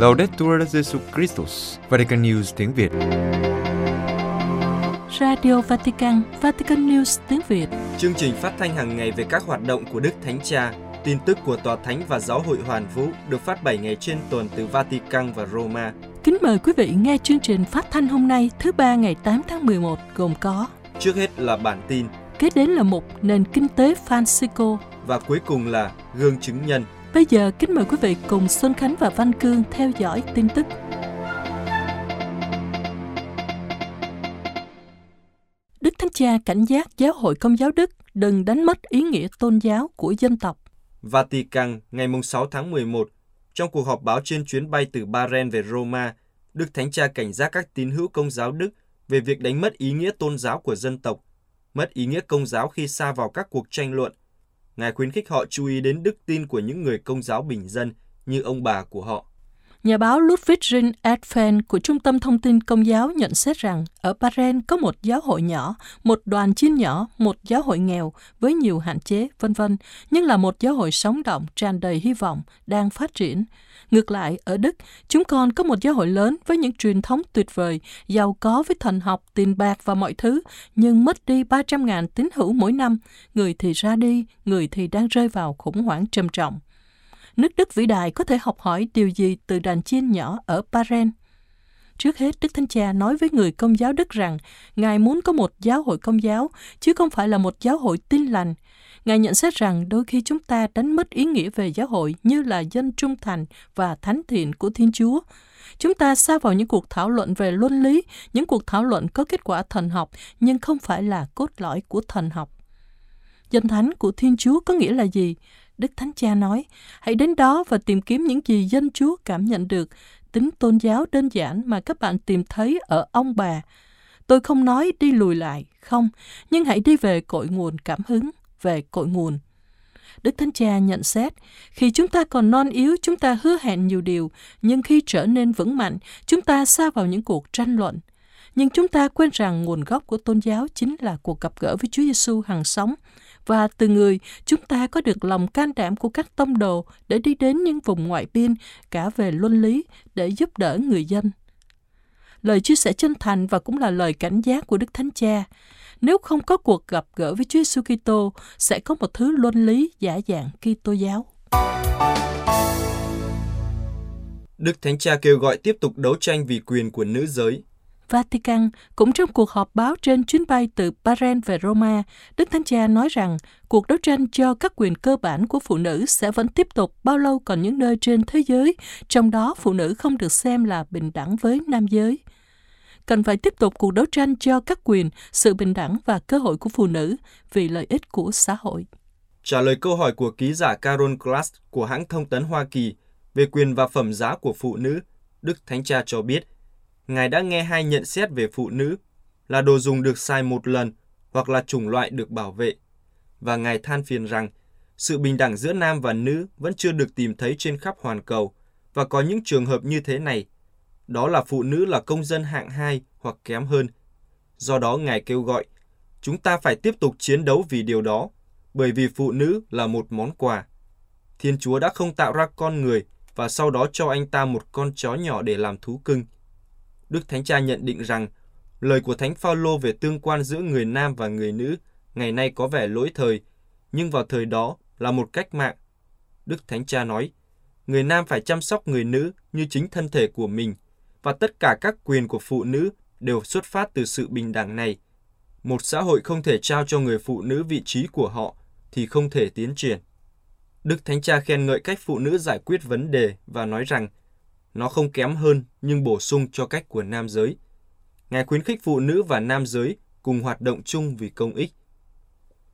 Laudetur Jesu Christus, Vatican News tiếng Việt. Radio Vatican, Vatican News tiếng Việt. Chương trình phát thanh hàng ngày về các hoạt động của Đức Thánh Cha, tin tức của Tòa Thánh và Giáo hội Hoàn Vũ được phát 7 ngày trên tuần từ Vatican và Roma. Kính mời quý vị nghe chương trình phát thanh hôm nay thứ ba ngày 8 tháng 11 gồm có Trước hết là bản tin Kế đến là mục nền kinh tế Francisco. và cuối cùng là gương chứng nhân. Bây giờ kính mời quý vị cùng Xuân Khánh và Văn Cương theo dõi tin tức. Đức Thánh Cha cảnh giác giáo hội công giáo Đức đừng đánh mất ý nghĩa tôn giáo của dân tộc. Vatican ngày 6 tháng 11 Trong cuộc họp báo trên chuyến bay từ Bahrain về Roma, Đức Thánh Cha cảnh giác các tín hữu công giáo Đức về việc đánh mất ý nghĩa tôn giáo của dân tộc, mất ý nghĩa công giáo khi xa vào các cuộc tranh luận. Ngài khuyến khích họ chú ý đến đức tin của những người công giáo bình dân như ông bà của họ. Nhà báo Ludwig Adfen của Trung tâm Thông tin Công giáo nhận xét rằng ở Bahrain có một giáo hội nhỏ, một đoàn chiên nhỏ, một giáo hội nghèo với nhiều hạn chế, vân vân, nhưng là một giáo hội sống động, tràn đầy hy vọng, đang phát triển. Ngược lại, ở Đức, chúng con có một giáo hội lớn với những truyền thống tuyệt vời, giàu có với thần học, tiền bạc và mọi thứ, nhưng mất đi 300.000 tín hữu mỗi năm, người thì ra đi, người thì đang rơi vào khủng hoảng trầm trọng nước Đức vĩ đại có thể học hỏi điều gì từ đàn chiên nhỏ ở Paren? Trước hết, Đức Thánh Cha nói với người công giáo Đức rằng Ngài muốn có một giáo hội công giáo, chứ không phải là một giáo hội tin lành. Ngài nhận xét rằng đôi khi chúng ta đánh mất ý nghĩa về giáo hội như là dân trung thành và thánh thiện của Thiên Chúa. Chúng ta xa vào những cuộc thảo luận về luân lý, những cuộc thảo luận có kết quả thần học, nhưng không phải là cốt lõi của thần học. Dân thánh của Thiên Chúa có nghĩa là gì? Đức Thánh Cha nói, hãy đến đó và tìm kiếm những gì dân Chúa cảm nhận được, tính tôn giáo đơn giản mà các bạn tìm thấy ở ông bà. Tôi không nói đi lùi lại, không, nhưng hãy đi về cội nguồn cảm hứng, về cội nguồn. Đức Thánh Cha nhận xét, khi chúng ta còn non yếu, chúng ta hứa hẹn nhiều điều, nhưng khi trở nên vững mạnh, chúng ta xa vào những cuộc tranh luận. Nhưng chúng ta quên rằng nguồn gốc của tôn giáo chính là cuộc gặp gỡ với Chúa Giêsu hàng sống, và từ người chúng ta có được lòng can đảm của các tông đồ để đi đến những vùng ngoại biên cả về luân lý để giúp đỡ người dân. Lời chia sẻ chân thành và cũng là lời cảnh giác của Đức Thánh Cha. Nếu không có cuộc gặp gỡ với Chúa Giêsu Kitô, sẽ có một thứ luân lý giả dạng Kitô giáo. Đức Thánh Cha kêu gọi tiếp tục đấu tranh vì quyền của nữ giới. Vatican cũng trong cuộc họp báo trên chuyến bay từ Bahrain về Roma, Đức Thánh Cha nói rằng cuộc đấu tranh cho các quyền cơ bản của phụ nữ sẽ vẫn tiếp tục bao lâu còn những nơi trên thế giới, trong đó phụ nữ không được xem là bình đẳng với nam giới. Cần phải tiếp tục cuộc đấu tranh cho các quyền, sự bình đẳng và cơ hội của phụ nữ vì lợi ích của xã hội. Trả lời câu hỏi của ký giả Carol Glass của hãng thông tấn Hoa Kỳ về quyền và phẩm giá của phụ nữ, Đức Thánh Cha cho biết, Ngài đã nghe hai nhận xét về phụ nữ là đồ dùng được xài một lần hoặc là chủng loại được bảo vệ. Và Ngài than phiền rằng sự bình đẳng giữa nam và nữ vẫn chưa được tìm thấy trên khắp hoàn cầu và có những trường hợp như thế này. Đó là phụ nữ là công dân hạng 2 hoặc kém hơn. Do đó Ngài kêu gọi, chúng ta phải tiếp tục chiến đấu vì điều đó, bởi vì phụ nữ là một món quà. Thiên Chúa đã không tạo ra con người và sau đó cho anh ta một con chó nhỏ để làm thú cưng. Đức Thánh Cha nhận định rằng lời của Thánh Phaolô về tương quan giữa người nam và người nữ ngày nay có vẻ lỗi thời, nhưng vào thời đó là một cách mạng. Đức Thánh Cha nói, người nam phải chăm sóc người nữ như chính thân thể của mình, và tất cả các quyền của phụ nữ đều xuất phát từ sự bình đẳng này. Một xã hội không thể trao cho người phụ nữ vị trí của họ thì không thể tiến triển. Đức Thánh Cha khen ngợi cách phụ nữ giải quyết vấn đề và nói rằng nó không kém hơn nhưng bổ sung cho cách của nam giới. Ngài khuyến khích phụ nữ và nam giới cùng hoạt động chung vì công ích.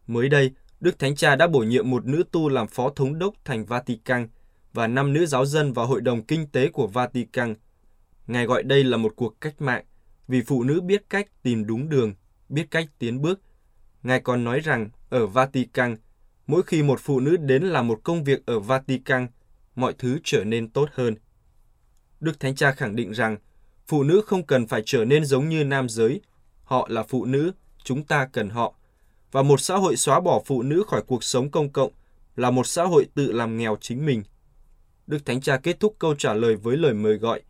Mới đây, Đức Thánh Cha đã bổ nhiệm một nữ tu làm phó thống đốc thành Vatican và năm nữ giáo dân vào Hội đồng Kinh tế của Vatican. Ngài gọi đây là một cuộc cách mạng vì phụ nữ biết cách tìm đúng đường, biết cách tiến bước. Ngài còn nói rằng ở Vatican, mỗi khi một phụ nữ đến làm một công việc ở Vatican, mọi thứ trở nên tốt hơn. Đức Thánh Cha khẳng định rằng phụ nữ không cần phải trở nên giống như nam giới. Họ là phụ nữ, chúng ta cần họ. Và một xã hội xóa bỏ phụ nữ khỏi cuộc sống công cộng là một xã hội tự làm nghèo chính mình. Đức Thánh Cha kết thúc câu trả lời với lời mời gọi.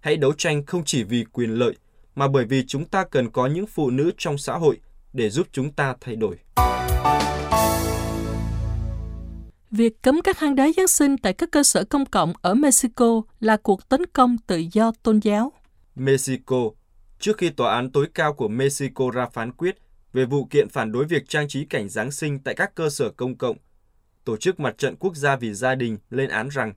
Hãy đấu tranh không chỉ vì quyền lợi, mà bởi vì chúng ta cần có những phụ nữ trong xã hội để giúp chúng ta thay đổi. Việc cấm các hang đá Giáng sinh tại các cơ sở công cộng ở Mexico là cuộc tấn công tự do tôn giáo. Mexico, trước khi Tòa án tối cao của Mexico ra phán quyết về vụ kiện phản đối việc trang trí cảnh Giáng sinh tại các cơ sở công cộng, Tổ chức Mặt trận Quốc gia vì Gia đình lên án rằng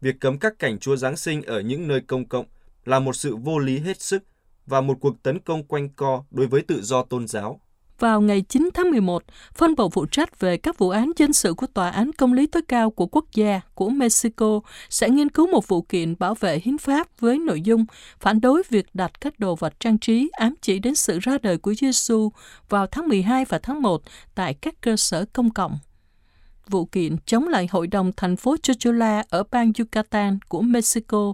việc cấm các cảnh Chúa Giáng sinh ở những nơi công cộng là một sự vô lý hết sức và một cuộc tấn công quanh co đối với tự do tôn giáo. Vào ngày 9 tháng 11, phân bộ phụ trách về các vụ án dân sự của Tòa án Công lý tối cao của quốc gia của Mexico sẽ nghiên cứu một vụ kiện bảo vệ hiến pháp với nội dung phản đối việc đặt các đồ vật trang trí ám chỉ đến sự ra đời của Giêsu vào tháng 12 và tháng 1 tại các cơ sở công cộng. Vụ kiện chống lại Hội đồng thành phố Chochola ở bang Yucatan của Mexico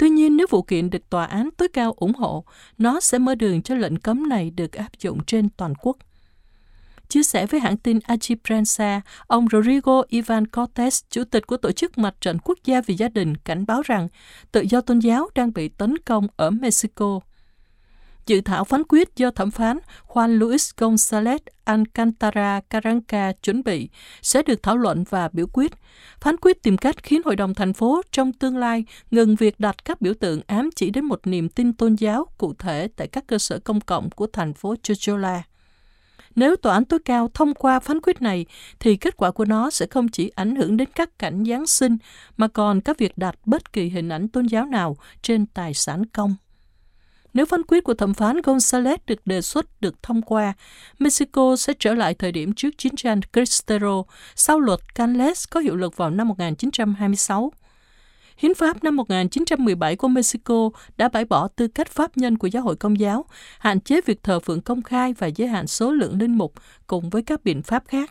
Tuy nhiên, nếu vụ kiện được tòa án tối cao ủng hộ, nó sẽ mở đường cho lệnh cấm này được áp dụng trên toàn quốc. Chia sẻ với hãng tin Agiprensa, ông Rodrigo Ivan Cortes, chủ tịch của Tổ chức Mặt trận Quốc gia vì Gia đình, cảnh báo rằng tự do tôn giáo đang bị tấn công ở Mexico. Dự thảo phán quyết do thẩm phán Juan Luis González Alcantara Caranca chuẩn bị sẽ được thảo luận và biểu quyết. Phán quyết tìm cách khiến Hội đồng thành phố trong tương lai ngừng việc đặt các biểu tượng ám chỉ đến một niềm tin tôn giáo cụ thể tại các cơ sở công cộng của thành phố Chochola. Nếu tòa án tối cao thông qua phán quyết này, thì kết quả của nó sẽ không chỉ ảnh hưởng đến các cảnh Giáng sinh, mà còn các việc đặt bất kỳ hình ảnh tôn giáo nào trên tài sản công. Nếu phán quyết của thẩm phán González được đề xuất được thông qua, Mexico sẽ trở lại thời điểm trước chiến tranh Cristero sau luật Canles có hiệu lực vào năm 1926. Hiến pháp năm 1917 của Mexico đã bãi bỏ tư cách pháp nhân của giáo hội công giáo, hạn chế việc thờ phượng công khai và giới hạn số lượng linh mục cùng với các biện pháp khác.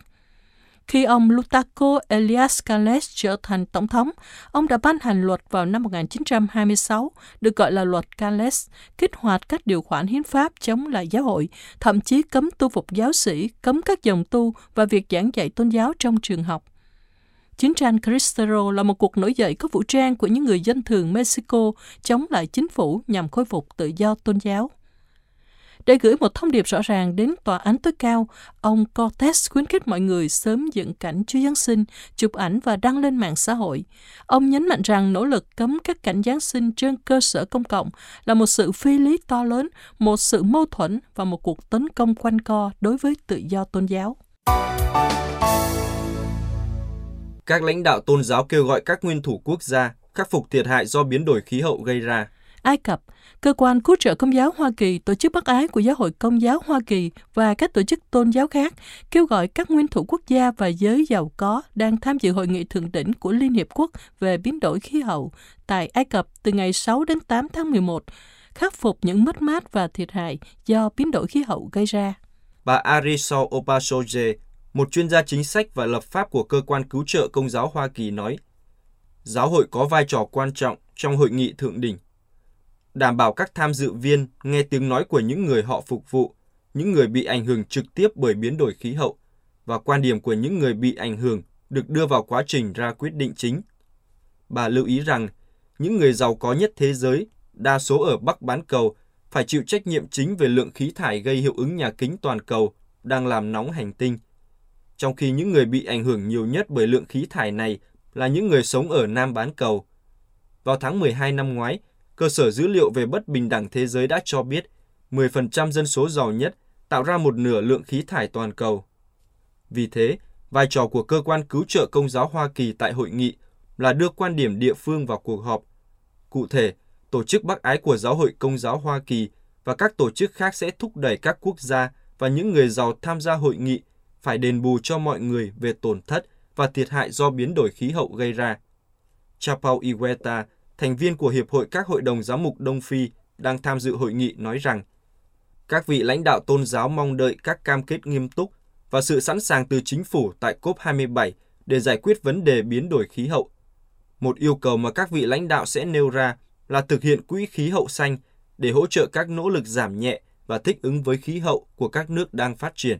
Khi ông Lutaco Elias Canles trở thành tổng thống, ông đã ban hành luật vào năm 1926, được gọi là luật Canles, kích hoạt các điều khoản hiến pháp chống lại giáo hội, thậm chí cấm tu phục giáo sĩ, cấm các dòng tu và việc giảng dạy tôn giáo trong trường học. Chiến tranh Cristero là một cuộc nổi dậy có vũ trang của những người dân thường Mexico chống lại chính phủ nhằm khôi phục tự do tôn giáo. Để gửi một thông điệp rõ ràng đến tòa án tối cao, ông Cortes khuyến khích mọi người sớm dựng cảnh Chúa Giáng sinh, chụp ảnh và đăng lên mạng xã hội. Ông nhấn mạnh rằng nỗ lực cấm các cảnh Giáng sinh trên cơ sở công cộng là một sự phi lý to lớn, một sự mâu thuẫn và một cuộc tấn công quanh co đối với tự do tôn giáo. Các lãnh đạo tôn giáo kêu gọi các nguyên thủ quốc gia khắc phục thiệt hại do biến đổi khí hậu gây ra. Ai Cập, Cơ quan cứu trợ Công giáo Hoa Kỳ, Tổ chức Bác ái của Giáo hội Công giáo Hoa Kỳ và các tổ chức tôn giáo khác kêu gọi các nguyên thủ quốc gia và giới giàu có đang tham dự hội nghị thượng đỉnh của Liên Hiệp Quốc về biến đổi khí hậu tại Ai Cập từ ngày 6 đến 8 tháng 11, khắc phục những mất mát và thiệt hại do biến đổi khí hậu gây ra. Bà Arisol Opasoje, một chuyên gia chính sách và lập pháp của Cơ quan Cứu trợ Công giáo Hoa Kỳ nói, Giáo hội có vai trò quan trọng trong hội nghị thượng đỉnh đảm bảo các tham dự viên nghe tiếng nói của những người họ phục vụ, những người bị ảnh hưởng trực tiếp bởi biến đổi khí hậu và quan điểm của những người bị ảnh hưởng được đưa vào quá trình ra quyết định chính. Bà lưu ý rằng, những người giàu có nhất thế giới, đa số ở Bắc bán cầu, phải chịu trách nhiệm chính về lượng khí thải gây hiệu ứng nhà kính toàn cầu đang làm nóng hành tinh. Trong khi những người bị ảnh hưởng nhiều nhất bởi lượng khí thải này là những người sống ở Nam bán cầu. Vào tháng 12 năm ngoái, cơ sở dữ liệu về bất bình đẳng thế giới đã cho biết 10% dân số giàu nhất tạo ra một nửa lượng khí thải toàn cầu. Vì thế, vai trò của cơ quan cứu trợ công giáo Hoa Kỳ tại hội nghị là đưa quan điểm địa phương vào cuộc họp. Cụ thể, Tổ chức Bác Ái của Giáo hội Công giáo Hoa Kỳ và các tổ chức khác sẽ thúc đẩy các quốc gia và những người giàu tham gia hội nghị phải đền bù cho mọi người về tổn thất và thiệt hại do biến đổi khí hậu gây ra. Chapao Iweta, thành viên của Hiệp hội các hội đồng giáo mục Đông Phi đang tham dự hội nghị nói rằng các vị lãnh đạo tôn giáo mong đợi các cam kết nghiêm túc và sự sẵn sàng từ chính phủ tại COP27 để giải quyết vấn đề biến đổi khí hậu. Một yêu cầu mà các vị lãnh đạo sẽ nêu ra là thực hiện quỹ khí hậu xanh để hỗ trợ các nỗ lực giảm nhẹ và thích ứng với khí hậu của các nước đang phát triển.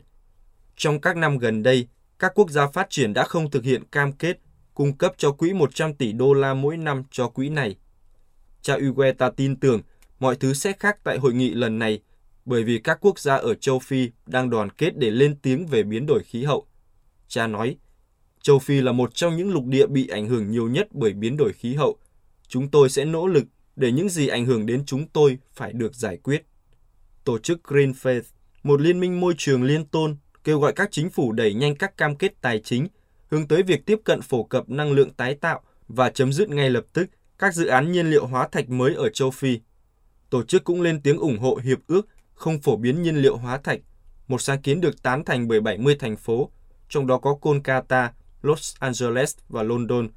Trong các năm gần đây, các quốc gia phát triển đã không thực hiện cam kết cung cấp cho quỹ 100 tỷ đô la mỗi năm cho quỹ này. Cha Ugueta tin tưởng mọi thứ sẽ khác tại hội nghị lần này bởi vì các quốc gia ở châu Phi đang đoàn kết để lên tiếng về biến đổi khí hậu. Cha nói, châu Phi là một trong những lục địa bị ảnh hưởng nhiều nhất bởi biến đổi khí hậu. Chúng tôi sẽ nỗ lực để những gì ảnh hưởng đến chúng tôi phải được giải quyết. Tổ chức Green Faith, một liên minh môi trường liên tôn, kêu gọi các chính phủ đẩy nhanh các cam kết tài chính, hướng tới việc tiếp cận phổ cập năng lượng tái tạo và chấm dứt ngay lập tức các dự án nhiên liệu hóa thạch mới ở châu Phi. Tổ chức cũng lên tiếng ủng hộ hiệp ước không phổ biến nhiên liệu hóa thạch, một sáng kiến được tán thành bởi 70 thành phố, trong đó có Kolkata, Los Angeles và London.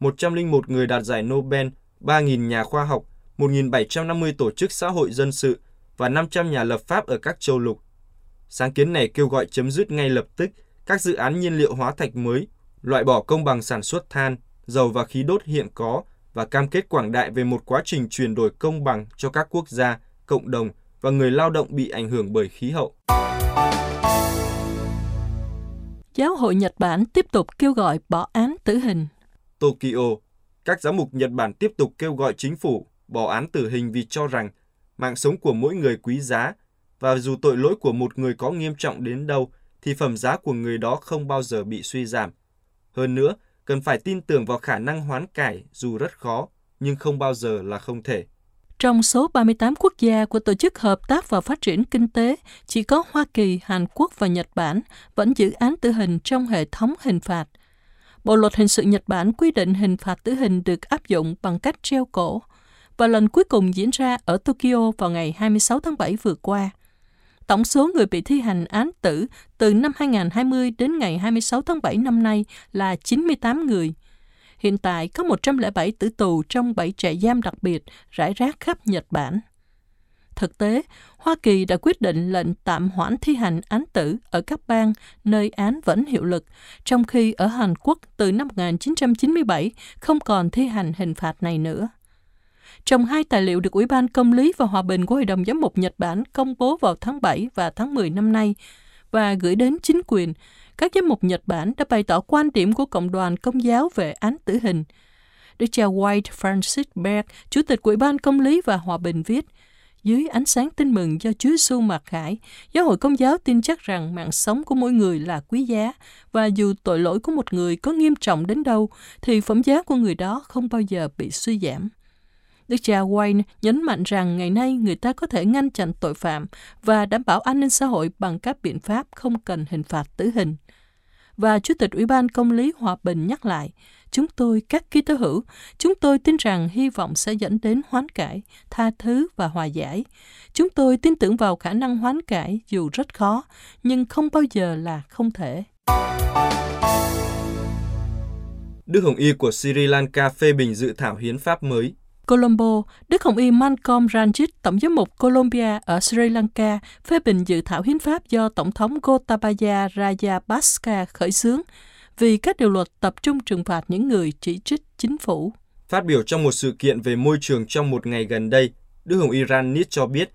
101 người đạt giải Nobel, 3.000 nhà khoa học, 1.750 tổ chức xã hội dân sự và 500 nhà lập pháp ở các châu lục. Sáng kiến này kêu gọi chấm dứt ngay lập tức các dự án nhiên liệu hóa thạch mới, loại bỏ công bằng sản xuất than, dầu và khí đốt hiện có và cam kết quảng đại về một quá trình chuyển đổi công bằng cho các quốc gia, cộng đồng và người lao động bị ảnh hưởng bởi khí hậu. Giáo hội Nhật Bản tiếp tục kêu gọi bỏ án tử hình. Tokyo, các giám mục Nhật Bản tiếp tục kêu gọi chính phủ bỏ án tử hình vì cho rằng mạng sống của mỗi người quý giá và dù tội lỗi của một người có nghiêm trọng đến đâu thì phẩm giá của người đó không bao giờ bị suy giảm. Hơn nữa, cần phải tin tưởng vào khả năng hoán cải dù rất khó, nhưng không bao giờ là không thể. Trong số 38 quốc gia của Tổ chức Hợp tác và Phát triển Kinh tế, chỉ có Hoa Kỳ, Hàn Quốc và Nhật Bản vẫn giữ án tử hình trong hệ thống hình phạt. Bộ luật hình sự Nhật Bản quy định hình phạt tử hình được áp dụng bằng cách treo cổ, và lần cuối cùng diễn ra ở Tokyo vào ngày 26 tháng 7 vừa qua. Tổng số người bị thi hành án tử từ năm 2020 đến ngày 26 tháng 7 năm nay là 98 người. Hiện tại có 107 tử tù trong 7 trại giam đặc biệt rải rác khắp Nhật Bản. Thực tế, Hoa Kỳ đã quyết định lệnh tạm hoãn thi hành án tử ở các bang nơi án vẫn hiệu lực, trong khi ở Hàn Quốc từ năm 1997 không còn thi hành hình phạt này nữa. Trong hai tài liệu được Ủy ban Công lý và Hòa bình của Hội đồng Giám mục Nhật Bản công bố vào tháng 7 và tháng 10 năm nay và gửi đến chính quyền, các giám mục Nhật Bản đã bày tỏ quan điểm của Cộng đoàn Công giáo về án tử hình. Đức cha White Francis Berg, Chủ tịch Ủy ban Công lý và Hòa bình viết, dưới ánh sáng tin mừng do Chúa Giêsu mặc khải, giáo hội công giáo tin chắc rằng mạng sống của mỗi người là quý giá và dù tội lỗi của một người có nghiêm trọng đến đâu thì phẩm giá của người đó không bao giờ bị suy giảm. Đức cha Wayne nhấn mạnh rằng ngày nay người ta có thể ngăn chặn tội phạm và đảm bảo an ninh xã hội bằng các biện pháp không cần hình phạt tử hình. Và Chủ tịch Ủy ban Công lý Hòa bình nhắc lại, chúng tôi, các ký tố hữu, chúng tôi tin rằng hy vọng sẽ dẫn đến hoán cải, tha thứ và hòa giải. Chúng tôi tin tưởng vào khả năng hoán cải dù rất khó, nhưng không bao giờ là không thể. Đức Hồng Y của Sri Lanka phê bình dự thảo hiến pháp mới Colombo, Đức Hồng Y Malcolm Ranjit, Tổng giám mục Colombia ở Sri Lanka, phê bình dự thảo hiến pháp do Tổng thống Gotabaya Rajapaksa khởi xướng vì các điều luật tập trung trừng phạt những người chỉ trích chính phủ. Phát biểu trong một sự kiện về môi trường trong một ngày gần đây, Đức Hồng Y Ranjit cho biết,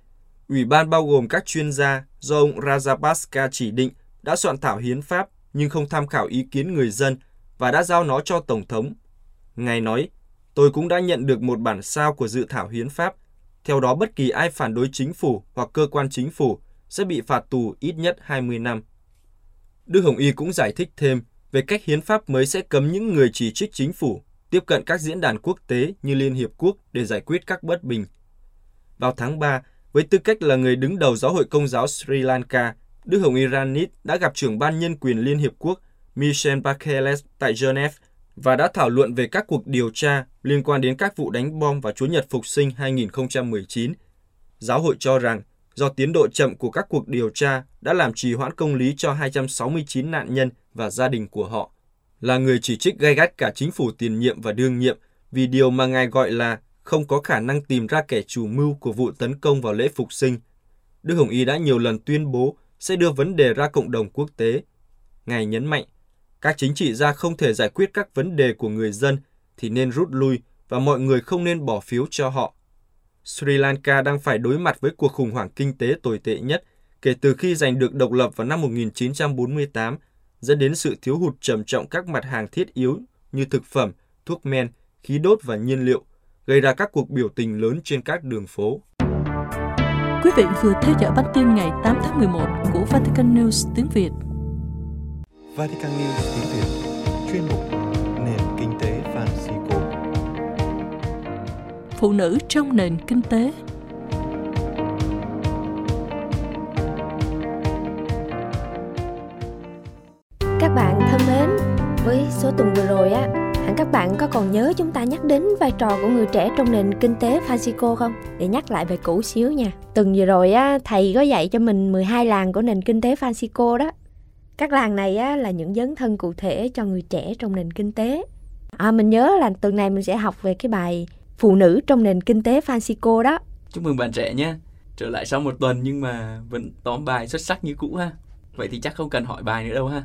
Ủy ban bao gồm các chuyên gia do ông Rajapaksa chỉ định đã soạn thảo hiến pháp nhưng không tham khảo ý kiến người dân và đã giao nó cho Tổng thống. Ngài nói, Tôi cũng đã nhận được một bản sao của dự thảo hiến pháp. Theo đó, bất kỳ ai phản đối chính phủ hoặc cơ quan chính phủ sẽ bị phạt tù ít nhất 20 năm. Đức Hồng Y cũng giải thích thêm về cách hiến pháp mới sẽ cấm những người chỉ trích chính phủ tiếp cận các diễn đàn quốc tế như Liên Hiệp Quốc để giải quyết các bất bình. Vào tháng 3, với tư cách là người đứng đầu Giáo hội Công giáo Sri Lanka, Đức Hồng Y Ranit đã gặp trưởng ban nhân quyền Liên Hiệp Quốc Michel Bachelet tại Geneva và đã thảo luận về các cuộc điều tra liên quan đến các vụ đánh bom vào Chúa Nhật Phục sinh 2019. Giáo hội cho rằng, do tiến độ chậm của các cuộc điều tra đã làm trì hoãn công lý cho 269 nạn nhân và gia đình của họ. Là người chỉ trích gay gắt cả chính phủ tiền nhiệm và đương nhiệm, vì điều mà ngài gọi là không có khả năng tìm ra kẻ chủ mưu của vụ tấn công vào lễ phục sinh. Đức Hồng Y đã nhiều lần tuyên bố sẽ đưa vấn đề ra cộng đồng quốc tế. Ngài nhấn mạnh các chính trị gia không thể giải quyết các vấn đề của người dân thì nên rút lui và mọi người không nên bỏ phiếu cho họ. Sri Lanka đang phải đối mặt với cuộc khủng hoảng kinh tế tồi tệ nhất kể từ khi giành được độc lập vào năm 1948, dẫn đến sự thiếu hụt trầm trọng các mặt hàng thiết yếu như thực phẩm, thuốc men, khí đốt và nhiên liệu, gây ra các cuộc biểu tình lớn trên các đường phố. Quý vị vừa theo dõi bản tin ngày 8 tháng 11 của Vatican News tiếng Việt. Vatican News tiếng Việt chuyên mục Nền Kinh tế Francisco Phụ nữ trong nền kinh tế Các bạn thân mến, với số tuần vừa rồi á, hẳn các bạn có còn nhớ chúng ta nhắc đến vai trò của người trẻ trong nền kinh tế Francisco không? Để nhắc lại về cũ xíu nha. Tuần vừa rồi á, thầy có dạy cho mình 12 làng của nền kinh tế Francisco đó. Các làng này á, là những dấn thân cụ thể cho người trẻ trong nền kinh tế. À, mình nhớ là tuần này mình sẽ học về cái bài phụ nữ trong nền kinh tế Francisco đó. Chúc mừng bạn trẻ nhé. Trở lại sau một tuần nhưng mà vẫn tóm bài xuất sắc như cũ ha. Vậy thì chắc không cần hỏi bài nữa đâu ha.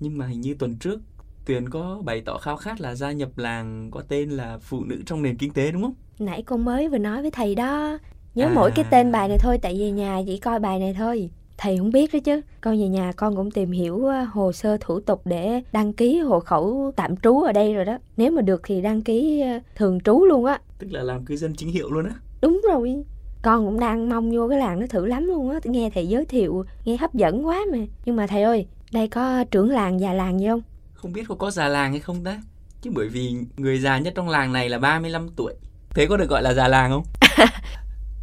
Nhưng mà hình như tuần trước Tuyền có bày tỏ khao khát là gia nhập làng có tên là phụ nữ trong nền kinh tế đúng không? Nãy con mới vừa nói với thầy đó. Nhớ À. mỗi cái tên bài này thôi tại vì nhà chỉ coi bài này thôi. Thầy không biết đó chứ. Con về nhà con cũng tìm hiểu ờ, hồ sơ thủ tục để đăng ký hộ khẩu tạm trú ở đây rồi đó. Nếu mà được thì đăng ký ờ, thường trú luôn á. Tức là làm cư dân chính hiệu luôn á. Đúng rồi. Con cũng đang mong vô cái làng nó thử lắm luôn á. Nghe thầy giới thiệu, nghe hấp dẫn quá mà. Nhưng mà thầy ơi, đây có trưởng làng già làng gì không? Không biết có có già làng hay không ta? Chứ bởi vì người già nhất trong làng này là 35 tuổi. Thế có được gọi là già làng không?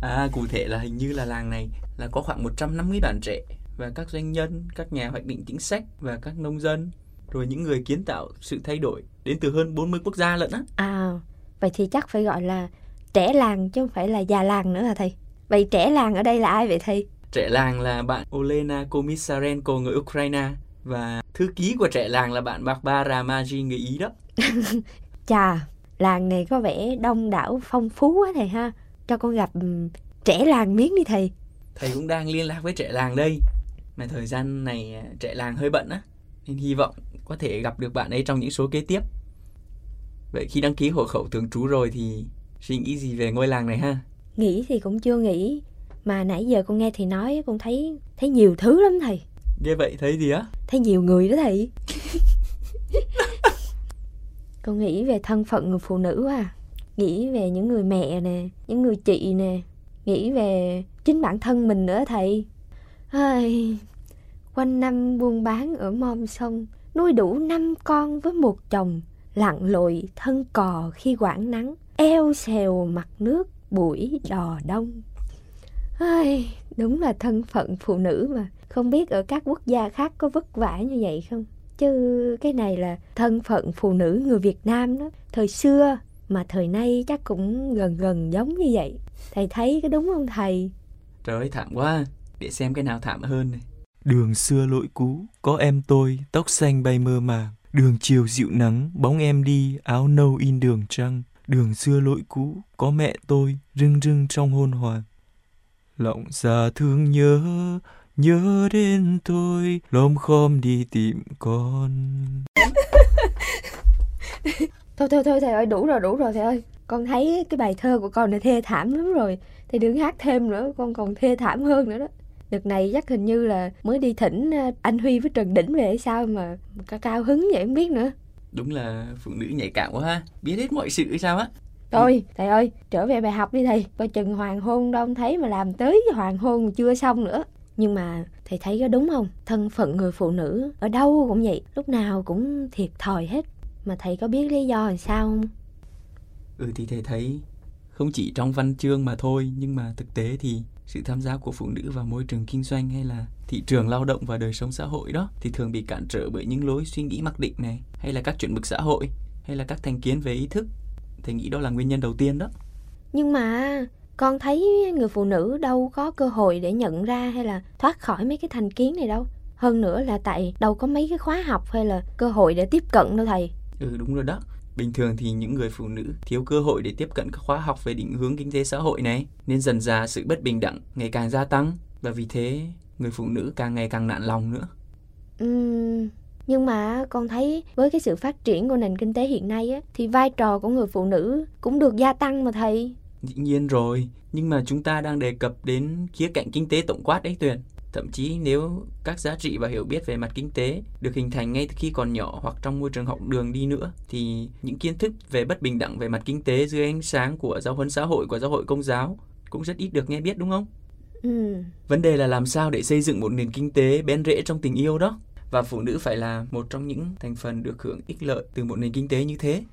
à, cụ thể là hình như là làng này là có khoảng 150 bạn trẻ và các doanh nhân, các nhà hoạch định chính sách và các nông dân rồi những người kiến tạo sự thay đổi đến từ hơn 40 quốc gia lận á. À, vậy thì chắc phải gọi là trẻ làng chứ không phải là già làng nữa hả thầy? Vậy trẻ làng ở đây là ai vậy thầy? Trẻ làng là bạn Olena Komisarenko người Ukraine và thư ký của trẻ làng là bạn Barbara Magi người Ý đó. Chà, làng này có vẻ đông đảo phong phú quá thầy ha. Cho con gặp ừm, trẻ làng miếng đi thầy. Thầy cũng đang liên lạc với trẻ làng đây. Mà thời gian này à, trẻ làng hơi bận á nên hy vọng có thể gặp được bạn ấy trong những số kế tiếp. Vậy khi đăng ký hộ khẩu thường trú rồi thì suy nghĩ gì về ngôi làng này ha? Nghĩ thì cũng chưa nghĩ. Mà nãy giờ con nghe thầy nói con thấy thấy nhiều thứ lắm thầy. Nghe vậy thấy gì á? Thấy nhiều người đó thầy. con nghĩ về thân phận người phụ nữ à. Nghĩ về những người mẹ nè, những người chị nè. Nghĩ về chính bản thân mình nữa thầy. Ai, quanh năm buôn bán ở mom sông, nuôi đủ năm con với một chồng, lặn lội thân cò khi quảng nắng, eo xèo mặt nước buổi đò đông. Ai, đúng là thân phận phụ nữ mà, không biết ở các quốc gia khác có vất vả như vậy không? Chứ cái này là thân phận phụ nữ người Việt Nam đó, thời xưa mà thời nay chắc cũng gần gần giống như vậy. Thầy thấy cái đúng không thầy? Trời ơi thảm quá. Để xem cái nào thảm hơn này. Đường xưa lỗi cũ, có em tôi, tóc xanh bay mơ màng. Đường chiều dịu nắng, bóng em đi, áo nâu in đường trăng. Đường xưa lỗi cũ, có mẹ tôi, rưng rưng trong hôn hoàng. Lòng già thương nhớ, nhớ đến tôi, lom khom đi tìm con. Thôi thôi thôi thầy ơi đủ rồi đủ rồi thầy ơi. Con thấy cái bài thơ của con này thê thảm lắm rồi. Thầy đừng hát thêm nữa Con còn thê thảm hơn nữa đó. Đợt này chắc hình như là mới đi thỉnh ờ, anh Huy với Trần Đỉnh về hay sao mà cao, cao hứng vậy không biết nữa. Đúng là phụ nữ nhạy cảm quá ha. Biết hết mọi sự hay sao á. Thôi thầy ơi trở về bài học đi thầy. Coi chừng hoàng hôn đâu không thấy mà làm tới hoàng hôn chưa xong nữa. Nhưng mà thầy thấy có đúng không? Thân phận người phụ nữ ở đâu cũng vậy Lúc nào cũng thiệt thòi hết Mà thầy có biết lý do làm sao không Ừ thì thầy thấy không chỉ trong văn chương mà thôi nhưng mà thực tế thì sự tham gia của phụ nữ vào môi trường kinh doanh hay là thị trường lao động và đời sống xã hội đó thì thường bị cản trở bởi những lối suy nghĩ mặc định này hay là các chuẩn mực xã hội hay là các thành kiến về ý thức thầy nghĩ đó là nguyên nhân đầu tiên đó Nhưng mà con thấy người phụ nữ đâu có cơ hội để nhận ra hay là thoát khỏi mấy cái thành kiến này đâu. Hơn nữa là tại đâu có mấy cái khóa học hay là cơ hội để tiếp cận đâu thầy. Ừ đúng rồi đó bình thường thì những người phụ nữ thiếu cơ hội để tiếp cận các khóa học về định hướng kinh tế xã hội này nên dần dà sự bất bình đẳng ngày càng gia tăng và vì thế người phụ nữ càng ngày càng nản lòng nữa Ừm, nhưng mà con thấy với cái sự phát triển của nền kinh tế hiện nay á, thì vai trò của người phụ nữ cũng được gia tăng mà thầy. Dĩ nhiên rồi, nhưng mà chúng ta đang đề cập đến khía cạnh kinh tế tổng quát đấy Tuyền. Thậm chí nếu các giá trị và hiểu biết về mặt kinh tế được hình thành ngay từ khi còn nhỏ hoặc trong môi trường học đường đi nữa thì những kiến thức về bất bình đẳng về mặt kinh tế dưới ánh sáng của giáo huấn xã hội của giáo hội công giáo cũng rất ít được nghe biết đúng không? Ừ. Vấn đề là làm sao để xây dựng một nền kinh tế bén rễ trong tình yêu đó. Và phụ nữ phải là một trong những thành phần được hưởng ích lợi từ một nền kinh tế như thế.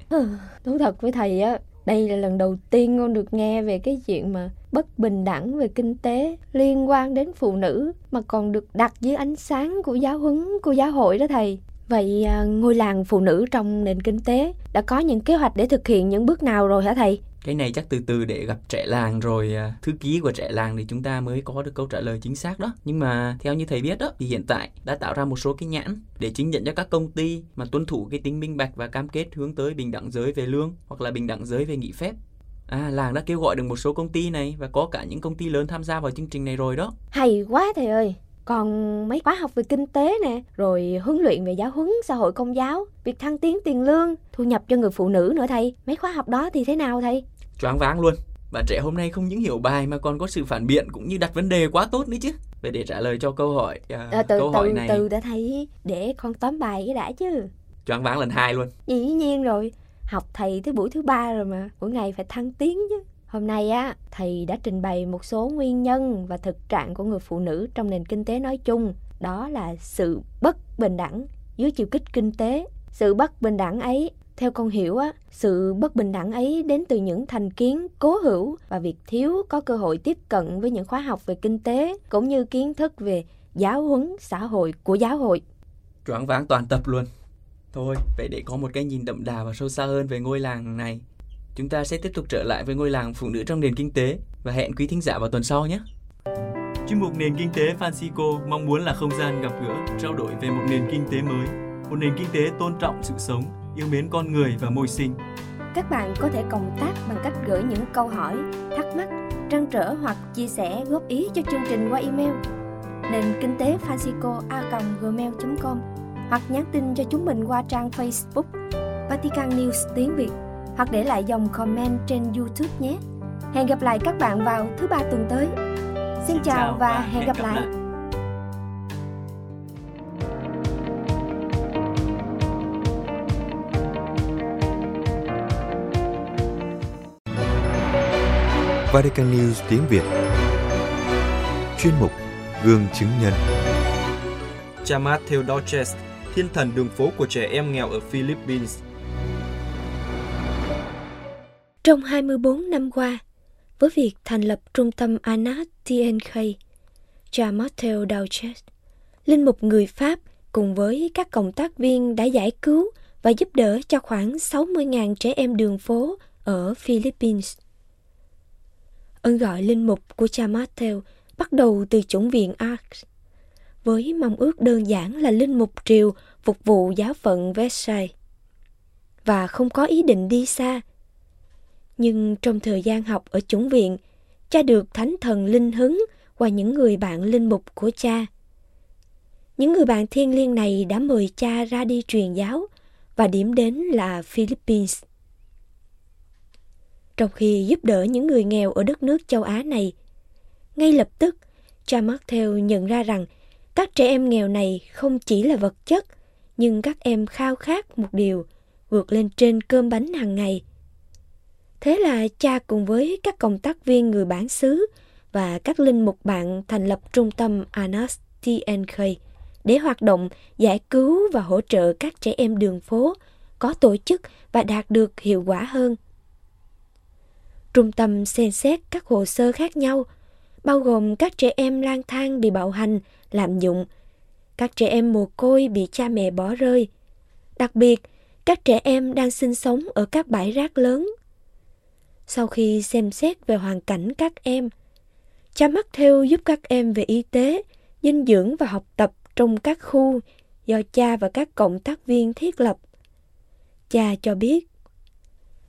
Nói thật với thầy á, đây là lần đầu tiên con được nghe về cái chuyện mà bất bình đẳng về kinh tế liên quan đến phụ nữ mà còn được đặt dưới ánh sáng của giáo huấn, của giáo hội đó thầy. Vậy à, ngôi làng phụ nữ trong nền kinh tế đã có những kế hoạch để thực hiện những bước nào rồi hả thầy? Cái này chắc từ từ để gặp trẻ làng rồi à, thư ký của trẻ làng thì chúng ta mới có được câu trả lời chính xác đó. Nhưng mà theo như thầy biết đó, thì hiện tại đã tạo ra một số cái nhãn để chứng nhận cho các công ty mà tuân thủ cái tính minh bạch và cam kết hướng tới bình đẳng giới về lương hoặc là bình đẳng giới về nghỉ phép. À, làng đã kêu gọi được một số công ty này và có cả những công ty lớn tham gia vào chương trình này rồi đó. Hay quá thầy ơi! Còn mấy khóa học về kinh tế nè, rồi huấn luyện về giáo huấn xã hội công giáo, việc thăng tiến tiền lương, thu nhập cho người phụ nữ nữa thầy. Mấy khóa học đó thì thế nào thầy? choáng váng luôn. Bạn trẻ hôm nay không những hiểu bài mà còn có sự phản biện cũng như đặt vấn đề quá tốt nữa chứ. Vậy để trả lời cho câu hỏi à, À, từ câu hỏi từ này từ đã thầy để con tóm bài cái đã chứ. choáng váng lần hai luôn. Dĩ nhiên rồi, học thầy tới buổi thứ ba rồi mà, mỗi ngày phải thăng tiến chứ. Hôm nay á, thầy đã trình bày một số nguyên nhân và thực trạng của người phụ nữ trong nền kinh tế nói chung. Đó là sự bất bình đẳng dưới chiều kích kinh tế. Sự bất bình đẳng ấy, theo con hiểu á, sự bất bình đẳng ấy đến từ những thành kiến cố hữu và việc thiếu có cơ hội tiếp cận với những khóa học về kinh tế cũng như kiến thức về giáo huấn xã hội của giáo hội. Choáng váng toàn tập luôn. Thôi, vậy để có một cái nhìn đậm đà và sâu xa hơn về ngôi làng này, chúng ta sẽ tiếp tục trở lại với ngôi làng phụ nữ trong nền kinh tế và hẹn quý thính giả vào tuần sau nhé. Chuyên mục Nền Kinh tế Francisco mong muốn là không gian gặp gỡ, trao đổi về một nền kinh tế mới, một nền kinh tế tôn trọng sự sống, yêu mến con người và môi sinh. Các bạn có thể cộng tác bằng cách gửi những câu hỏi, thắc mắc, trăn trở hoặc chia sẻ góp ý cho chương trình qua email nền kinh tế Francisco gmail.com hoặc nhắn tin cho chúng mình qua trang Facebook Vatican News tiếng Việt hoặc để lại dòng comment trên YouTube nhé. Hẹn gặp lại các bạn vào thứ ba tuần tới. Xin chào và hẹn gặp lại. Vatican News tiếng Việt Chuyên mục Gương chứng nhân Cha Matthew thiên thần đường phố của trẻ em nghèo ở Philippines. Trong 24 năm qua, với việc thành lập trung tâm Anat TNK, cha Matteo Dauchet, linh mục người Pháp cùng với các cộng tác viên đã giải cứu và giúp đỡ cho khoảng 60.000 trẻ em đường phố ở Philippines. Ơn gọi linh mục của cha Matteo bắt đầu từ chủng viện Arcs, với mong ước đơn giản là linh mục triều phục vụ giáo phận Versailles và không có ý định đi xa. Nhưng trong thời gian học ở chủng viện, cha được thánh thần linh hứng qua những người bạn linh mục của cha. Những người bạn thiên liêng này đã mời cha ra đi truyền giáo và điểm đến là Philippines. Trong khi giúp đỡ những người nghèo ở đất nước châu Á này, ngay lập tức, cha Martel nhận ra rằng các trẻ em nghèo này không chỉ là vật chất, nhưng các em khao khát một điều vượt lên trên cơm bánh hàng ngày. Thế là cha cùng với các công tác viên người bản xứ và các linh mục bạn thành lập trung tâm Anas TNK để hoạt động giải cứu và hỗ trợ các trẻ em đường phố có tổ chức và đạt được hiệu quả hơn. Trung tâm xem xét các hồ sơ khác nhau, bao gồm các trẻ em lang thang bị bạo hành, lạm dụng, các trẻ em mồ côi bị cha mẹ bỏ rơi, đặc biệt các trẻ em đang sinh sống ở các bãi rác lớn. Sau khi xem xét về hoàn cảnh các em, cha mắt theo giúp các em về y tế, dinh dưỡng và học tập trong các khu do cha và các cộng tác viên thiết lập. Cha cho biết,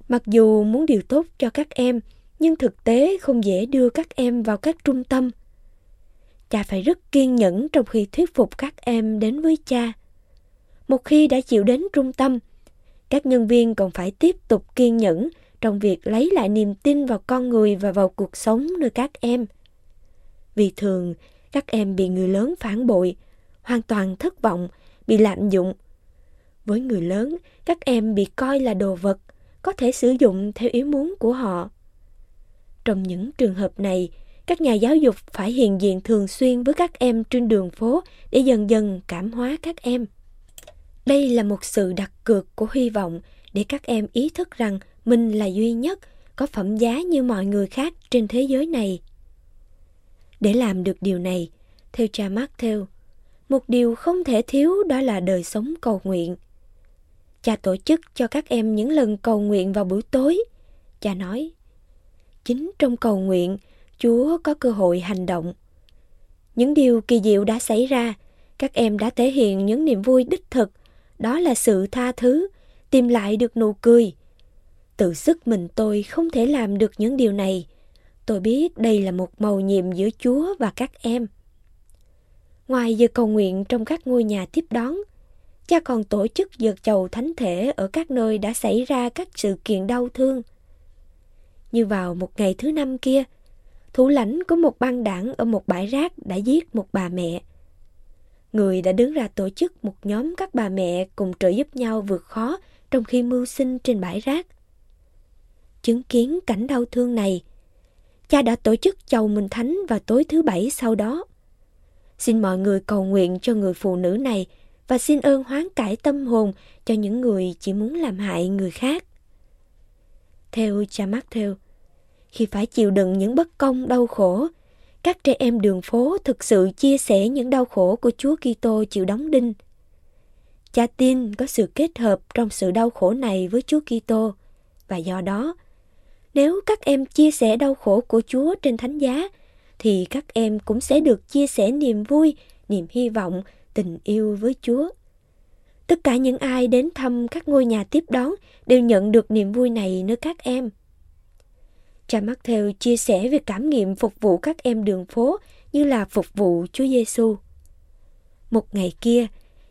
mặc dù muốn điều tốt cho các em, nhưng thực tế không dễ đưa các em vào các trung tâm. Cha phải rất kiên nhẫn trong khi thuyết phục các em đến với cha. Một khi đã chịu đến trung tâm, các nhân viên còn phải tiếp tục kiên nhẫn trong việc lấy lại niềm tin vào con người và vào cuộc sống nơi các em. Vì thường, các em bị người lớn phản bội, hoàn toàn thất vọng, bị lạm dụng. Với người lớn, các em bị coi là đồ vật, có thể sử dụng theo ý muốn của họ. Trong những trường hợp này, các nhà giáo dục phải hiện diện thường xuyên với các em trên đường phố để dần dần cảm hóa các em. Đây là một sự đặt cược của hy vọng để các em ý thức rằng mình là duy nhất, có phẩm giá như mọi người khác trên thế giới này. Để làm được điều này, theo cha Matthew, một điều không thể thiếu đó là đời sống cầu nguyện. Cha tổ chức cho các em những lần cầu nguyện vào buổi tối. Cha nói, chính trong cầu nguyện, Chúa có cơ hội hành động. Những điều kỳ diệu đã xảy ra, các em đã thể hiện những niềm vui đích thực, đó là sự tha thứ, tìm lại được nụ cười. Tự sức mình tôi không thể làm được những điều này. Tôi biết đây là một màu nhiệm giữa Chúa và các em. Ngoài giờ cầu nguyện trong các ngôi nhà tiếp đón, cha còn tổ chức dợt chầu thánh thể ở các nơi đã xảy ra các sự kiện đau thương. Như vào một ngày thứ năm kia, thủ lãnh của một băng đảng ở một bãi rác đã giết một bà mẹ. Người đã đứng ra tổ chức một nhóm các bà mẹ cùng trợ giúp nhau vượt khó trong khi mưu sinh trên bãi rác. Chứng kiến cảnh đau thương này, cha đã tổ chức chầu Minh thánh vào tối thứ bảy sau đó. Xin mọi người cầu nguyện cho người phụ nữ này và xin ơn hoán cải tâm hồn cho những người chỉ muốn làm hại người khác. Theo cha Matthew, khi phải chịu đựng những bất công đau khổ, các trẻ em đường phố thực sự chia sẻ những đau khổ của Chúa Kitô chịu đóng đinh. Cha tin có sự kết hợp trong sự đau khổ này với Chúa Kitô và do đó, nếu các em chia sẻ đau khổ của Chúa trên thánh giá, thì các em cũng sẽ được chia sẻ niềm vui, niềm hy vọng, tình yêu với Chúa. Tất cả những ai đến thăm các ngôi nhà tiếp đón đều nhận được niềm vui này nơi các em. Cha Matthew chia sẻ về cảm nghiệm phục vụ các em đường phố như là phục vụ Chúa Giêsu. Một ngày kia,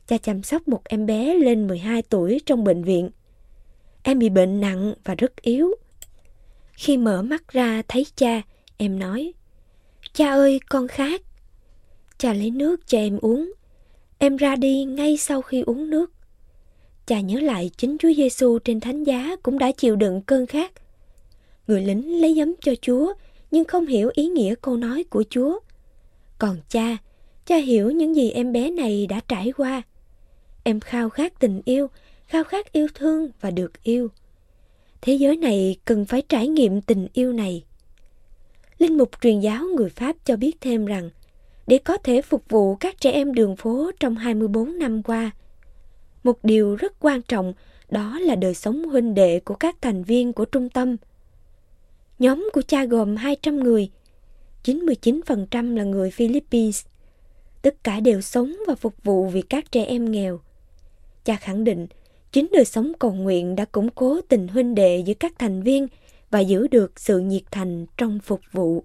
cha chăm sóc một em bé lên 12 tuổi trong bệnh viện. Em bị bệnh nặng và rất yếu. Khi mở mắt ra thấy cha, em nói, Cha ơi, con khát. Cha lấy nước cho em uống. Em ra đi ngay sau khi uống nước. Cha nhớ lại chính Chúa Giêsu trên thánh giá cũng đã chịu đựng cơn khát Người lính lấy giấm cho Chúa, nhưng không hiểu ý nghĩa câu nói của Chúa. Còn cha, cha hiểu những gì em bé này đã trải qua. Em khao khát tình yêu, khao khát yêu thương và được yêu. Thế giới này cần phải trải nghiệm tình yêu này. Linh mục truyền giáo người Pháp cho biết thêm rằng, để có thể phục vụ các trẻ em đường phố trong 24 năm qua, một điều rất quan trọng đó là đời sống huynh đệ của các thành viên của trung tâm – Nhóm của cha gồm 200 người, 99% là người Philippines. Tất cả đều sống và phục vụ vì các trẻ em nghèo. Cha khẳng định, chính đời sống cầu nguyện đã củng cố tình huynh đệ giữa các thành viên và giữ được sự nhiệt thành trong phục vụ.